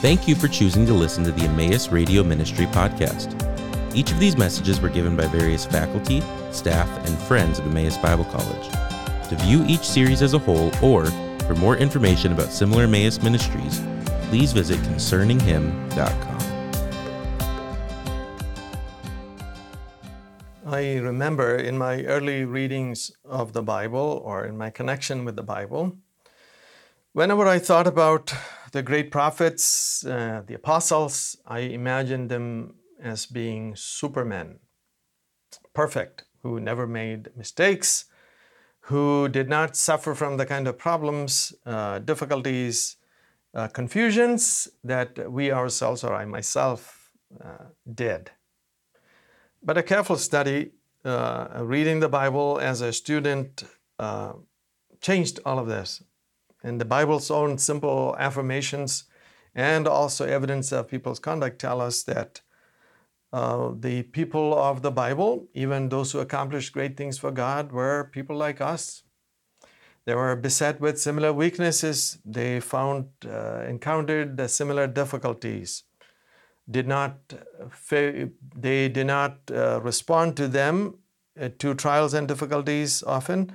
Thank you for choosing to listen to the Emmaus Radio Ministry podcast. Each of these messages were given by various faculty, staff, and friends of Emmaus Bible College. To view each series as a whole or for more information about similar Emmaus ministries, please visit concerninghim.com. I remember in my early readings of the Bible or in my connection with the Bible, whenever I thought about the great prophets, uh, the apostles, I imagined them as being supermen, perfect, who never made mistakes, who did not suffer from the kind of problems, uh, difficulties, uh, confusions that we ourselves or I myself uh, did. But a careful study, uh, reading the Bible as a student, uh, changed all of this. And the Bible's own simple affirmations and also evidence of people's conduct tell us that uh, the people of the Bible, even those who accomplished great things for God, were people like us. They were beset with similar weaknesses. They found, uh, encountered similar difficulties. Did not, they did not uh, respond to them, uh, to trials and difficulties often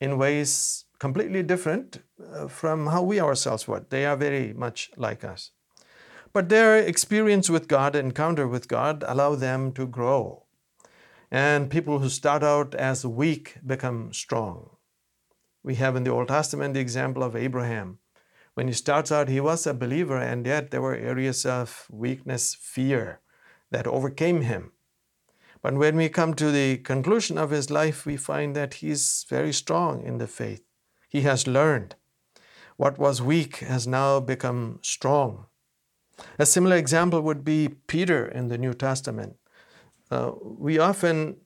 in ways completely different uh, from how we ourselves would. They are very much like us. But their experience with God, encounter with God, allow them to grow. And people who start out as weak become strong. We have in the Old Testament the example of Abraham. When he starts out, he was a believer, and yet there were areas of weakness, fear that overcame him. But when we come to the conclusion of his life, we find that he's very strong in the faith. He has learned. What was weak has now become strong. A similar example would be Peter in the New Testament. Uh, we often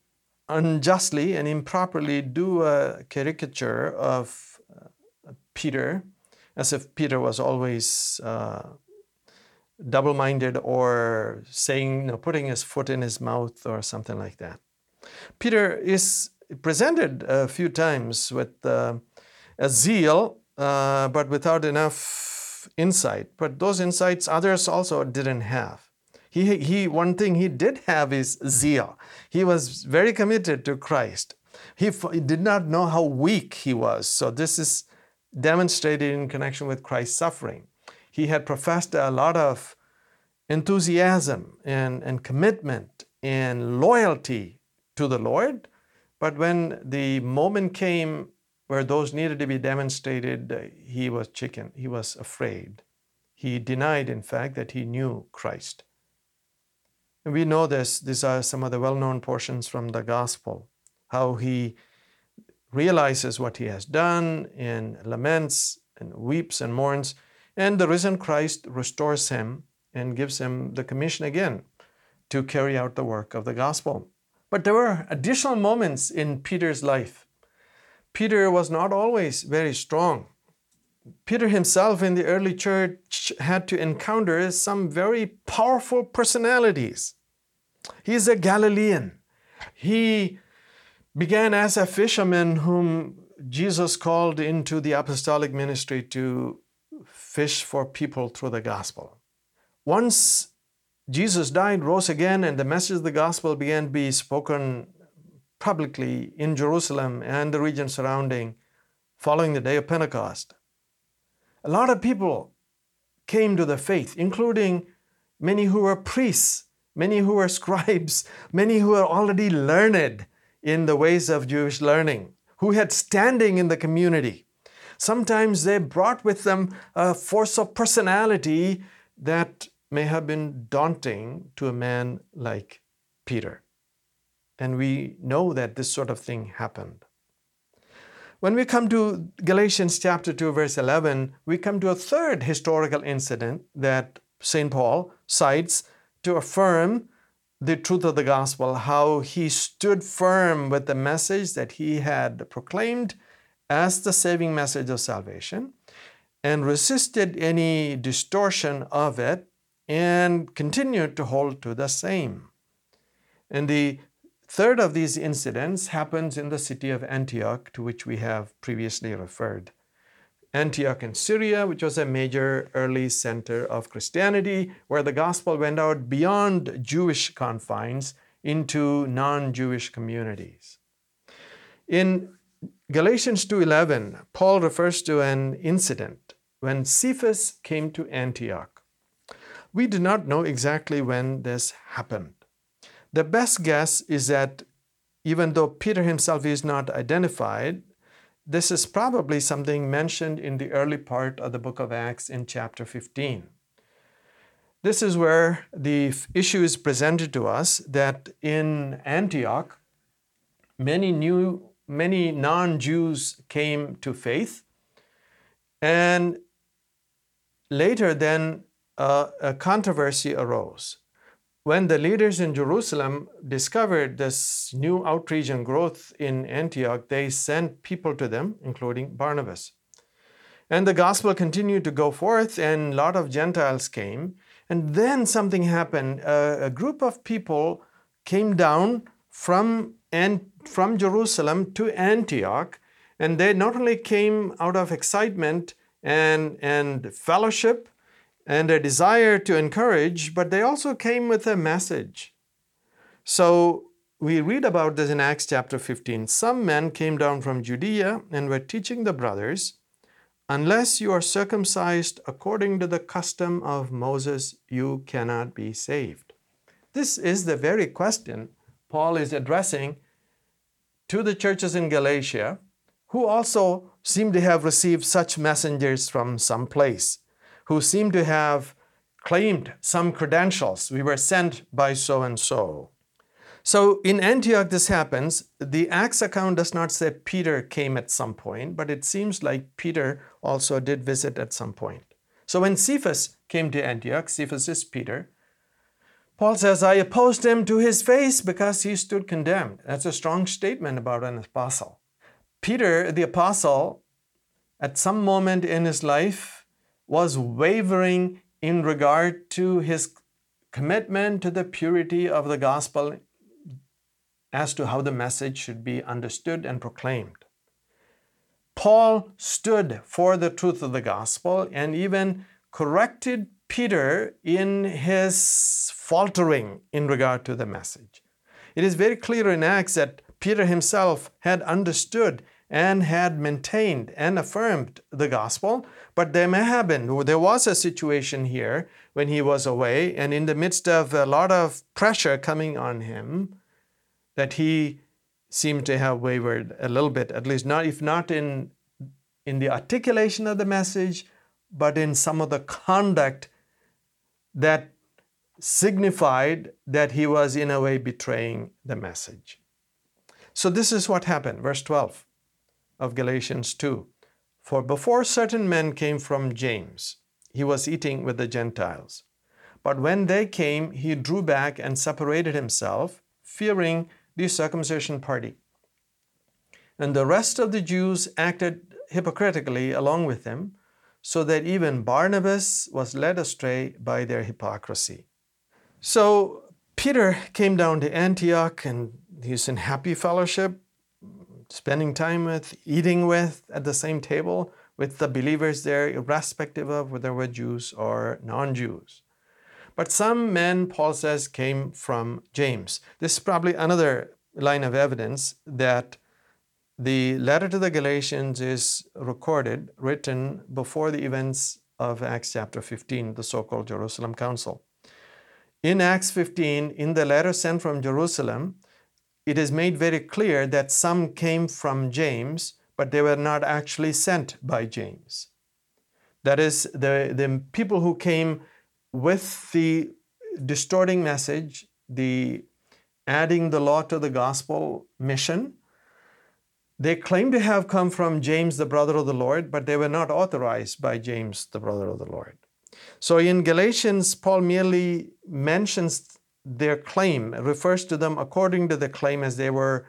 unjustly and improperly do a caricature of uh, Peter as if Peter was always uh, double minded or saying, you know, putting his foot in his mouth or something like that. Peter is presented a few times with uh, a zeal, uh, but without enough insight, but those insights others also didn't have. He, he, one thing he did have is zeal. He was very committed to Christ. He, he did not know how weak he was. So, this is demonstrated in connection with Christ's suffering. He had professed a lot of enthusiasm and, and commitment and loyalty to the Lord, but when the moment came where those needed to be demonstrated, he was chicken. He was afraid. He denied, in fact, that he knew Christ. And we know this. These are some of the well known portions from the gospel, how he realizes what he has done and laments and weeps and mourns. And the risen Christ restores him and gives him the commission again to carry out the work of the gospel. But there were additional moments in Peter's life Peter was not always very strong. Peter himself in the early church had to encounter some very powerful personalities. He's a Galilean. He began as a fisherman whom Jesus called into the apostolic ministry to fish for people through the gospel. Once Jesus died, rose again, and the message of the gospel began to be spoken publicly in Jerusalem and the region surrounding following the day of Pentecost. A lot of people came to the faith, including many who were priests, many who were scribes, many who were already learned in the ways of Jewish learning, who had standing in the community. Sometimes they brought with them a force of personality that may have been daunting to a man like Peter. And we know that this sort of thing happened. When we come to Galatians chapter 2, verse 11, we come to a third historical incident that St. Paul cites to affirm the truth of the gospel, how he stood firm with the message that he had proclaimed as the saving message of salvation and resisted any distortion of it and continued to hold to the same. And the Third of these incidents happens in the city of Antioch, to which we have previously referred. Antioch in Syria, which was a major early center of Christianity, where the gospel went out beyond Jewish confines into non-Jewish communities. In Galatians 2:11, Paul refers to an incident when Cephas came to Antioch. We do not know exactly when this happened. The best guess is that even though Peter himself is not identified, this is probably something mentioned in the early part of the book of Acts in chapter 15. This is where the issue is presented to us that in Antioch, many new, many non-Jews came to faith, and later then uh, a controversy arose when the leaders in Jerusalem discovered this new outreach and growth in Antioch, they sent people to them, including Barnabas. And the gospel continued to go forth, and a lot of Gentiles came. And then something happened. A, a group of people came down from, and, from Jerusalem to Antioch, and they not only came out of excitement and, and fellowship, and a desire to encourage, but they also came with a message. So we read about this in Acts chapter 15. Some men came down from Judea and were teaching the brothers, Unless you are circumcised according to the custom of Moses, you cannot be saved. This is the very question Paul is addressing to the churches in Galatia, who also seem to have received such messengers from some place who seem to have claimed some credentials. We were sent by so and so. So in Antioch, this happens. The Acts account does not say Peter came at some point, but it seems like Peter also did visit at some point. So when Cephas came to Antioch, Cephas is Peter, Paul says, I opposed him to his face because he stood condemned. That's a strong statement about an apostle. Peter, the apostle, at some moment in his life, was wavering in regard to his commitment to the purity of the gospel as to how the message should be understood and proclaimed. Paul stood for the truth of the gospel and even corrected Peter in his faltering in regard to the message. It is very clear in Acts that Peter himself had understood and had maintained and affirmed the gospel. But there may have been, there was a situation here when he was away, and in the midst of a lot of pressure coming on him, that he seemed to have wavered a little bit, at least not if not in in the articulation of the message, but in some of the conduct that signified that he was in a way betraying the message. So this is what happened, verse 12 of Galatians 2. For before certain men came from James, he was eating with the Gentiles. But when they came, he drew back and separated himself, fearing the circumcision party. And the rest of the Jews acted hypocritically along with him, so that even Barnabas was led astray by their hypocrisy. So Peter came down to Antioch and he's in happy fellowship spending time with, eating with at the same table with the believers there, irrespective of whether we're Jews or non Jews. But some men, Paul says, came from James. This is probably another line of evidence that the letter to the Galatians is recorded, written before the events of Acts chapter 15, the so called Jerusalem Council. In Acts 15, in the letter sent from Jerusalem, it is made very clear that some came from James, but they were not actually sent by James. That is, the, the people who came with the distorting message, the adding the law to the gospel mission, they claim to have come from James, the brother of the Lord, but they were not authorized by James, the brother of the Lord. So in Galatians, Paul merely mentions their claim refers to them according to the claim as they were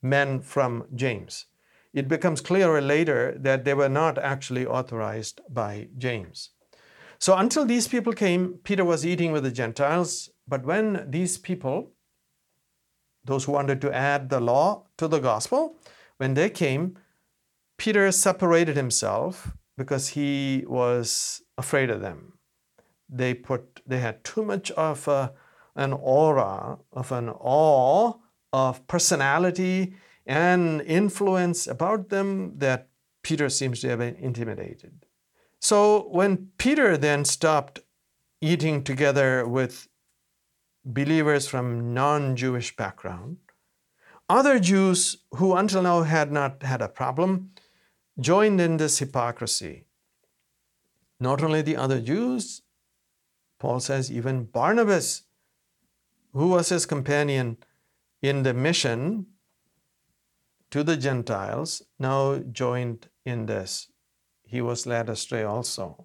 men from James. It becomes clearer later that they were not actually authorized by James. So until these people came, Peter was eating with the Gentiles. But when these people, those who wanted to add the law to the gospel, when they came, Peter separated himself because he was afraid of them. They put they had too much of a, an aura of an awe of personality and influence about them that Peter seems to have been intimidated. So when Peter then stopped eating together with believers from non-Jewish background, other Jews who until now had not had a problem joined in this hypocrisy. Not only the other Jews, Paul says, even Barnabas, who was his companion in the mission to the Gentiles, now joined in this. He was led astray also.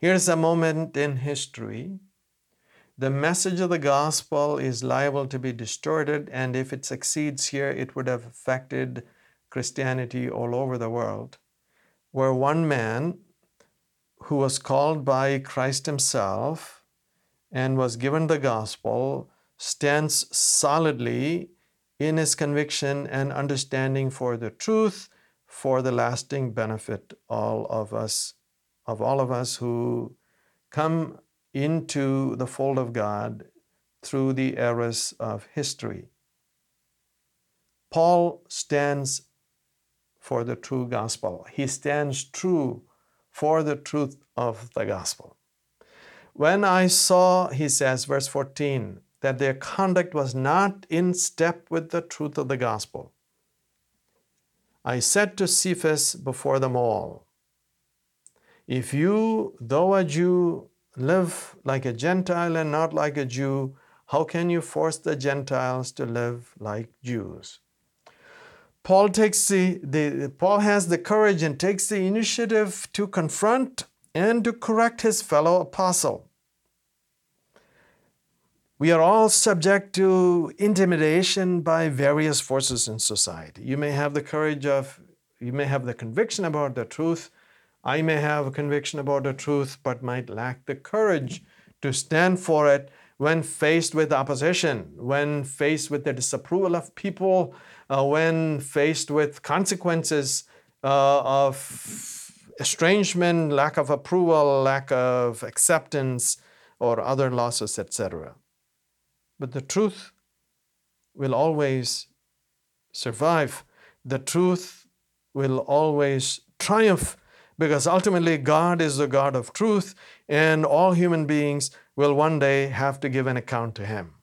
Here's a moment in history. The message of the gospel is liable to be distorted, and if it succeeds here, it would have affected Christianity all over the world, where one man who was called by Christ Himself and was given the gospel stands solidly in his conviction and understanding for the truth for the lasting benefit all of us of all of us who come into the fold of God through the eras of history. Paul stands for the true gospel. He stands true for the truth of the gospel. When I saw, he says, verse 14, that their conduct was not in step with the truth of the gospel, I said to Cephas before them all, If you, though a Jew, live like a Gentile and not like a Jew, how can you force the Gentiles to live like Jews? Paul takes the, the Paul has the courage and takes the initiative to confront and to correct his fellow apostle. We are all subject to intimidation by various forces in society. You may have the courage of, you may have the conviction about the truth, I may have a conviction about the truth, but might lack the courage to stand for it when faced with opposition, when faced with the disapproval of people, uh, when faced with consequences uh, of estrangement, lack of approval, lack of acceptance, or other losses, etc. But the truth will always survive. The truth will always triumph because ultimately God is the God of truth, and all human beings will one day have to give an account to Him.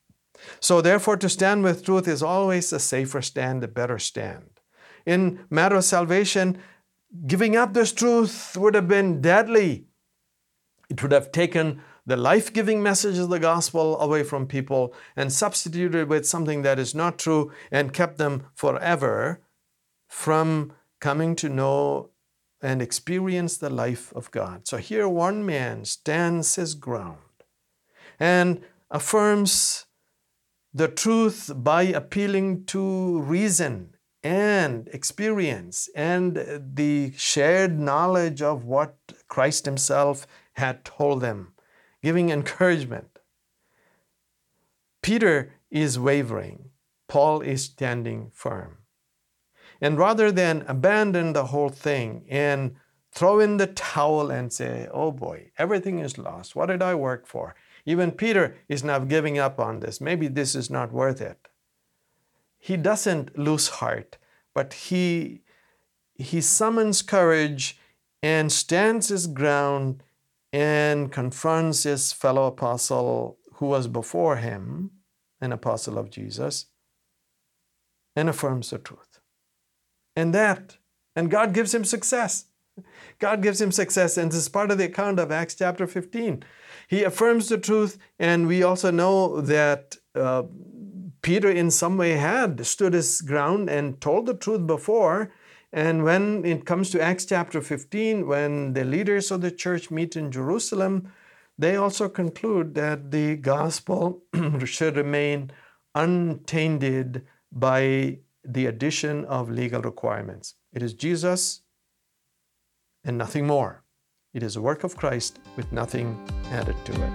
So, therefore, to stand with truth is always a safer stand, a better stand. In matter of salvation, giving up this truth would have been deadly. It would have taken the life giving message of the gospel away from people and substituted with something that is not true and kept them forever from coming to know and experience the life of God. So here one man stands his ground and affirms the truth by appealing to reason and experience and the shared knowledge of what Christ Himself had told them, giving encouragement. Peter is wavering, Paul is standing firm. And rather than abandon the whole thing and throw in the towel and say, oh boy, everything is lost. What did I work for? Even Peter is now giving up on this. Maybe this is not worth it. He doesn't lose heart, but he, he summons courage and stands his ground and confronts his fellow apostle who was before him, an apostle of Jesus, and affirms the truth and that. And God gives him success. God gives him success, and this is part of the account of Acts chapter 15. He affirms the truth, and we also know that uh, Peter, in some way, had stood his ground and told the truth before. And when it comes to Acts chapter 15, when the leaders of the church meet in Jerusalem, they also conclude that the gospel should remain untainted by the addition of legal requirements. It is Jesus and nothing more. It is a work of Christ with nothing added to it.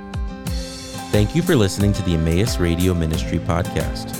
Thank you for listening to the Emmaus Radio Ministry podcast.